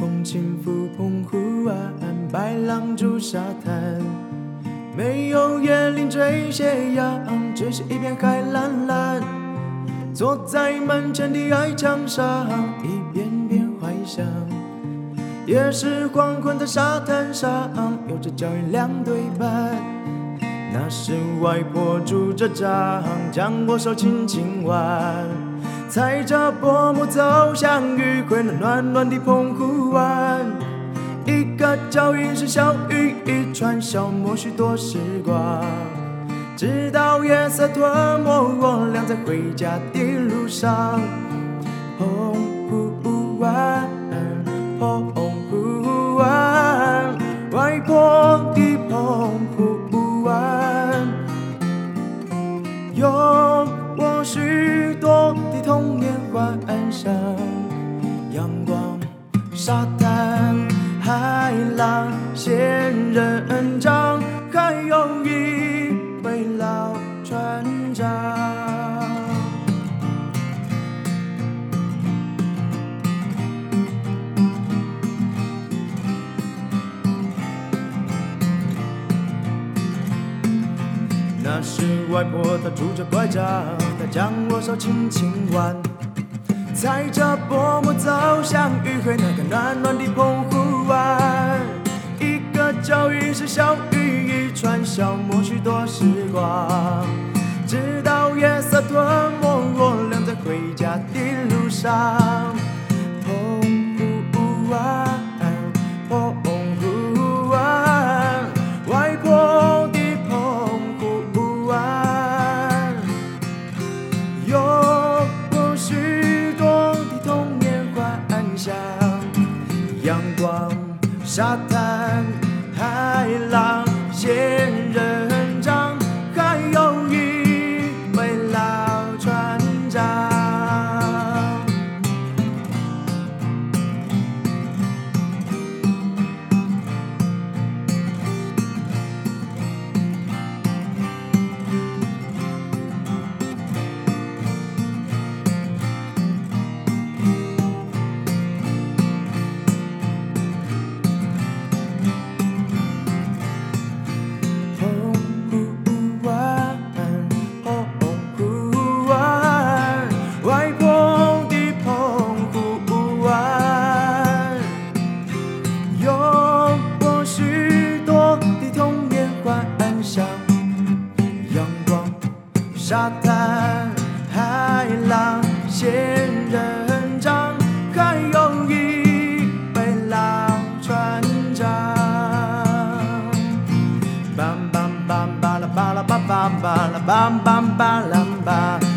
风轻拂澎湖湾，白浪逐沙滩。没有椰林缀斜阳，只是一片海蓝蓝。坐在门前的矮墙上，一遍遍怀想。也是黄昏的沙滩上，有着脚印两对半。那是外婆拄着杖，将我手轻轻挽。踩着薄暮走向余晖那暖暖的澎湖湾。一个脚印是小雨一串，消磨许多时光。直到夜色吞没我俩在回家的路上。澎湖湾，澎湖湾，外婆的澎湖湾，有晚上。阳光、沙滩、海浪、仙人掌，还有一位老船长。那是外婆，她拄着拐杖，她将我手轻轻挽，踩着薄暮走向余晖那个暖暖的澎湖湾。一个脚印是小雨一串，消磨许多时光，直到夜色吞没我俩在回家的路上。澎湖湾，澎湖湾，外婆的澎湖湾，有沙滩、海浪、沙滩、海浪、仙人掌，还有一位老船长。梆梆梆巴拉巴拉巴巴巴拉梆梆巴拉巴。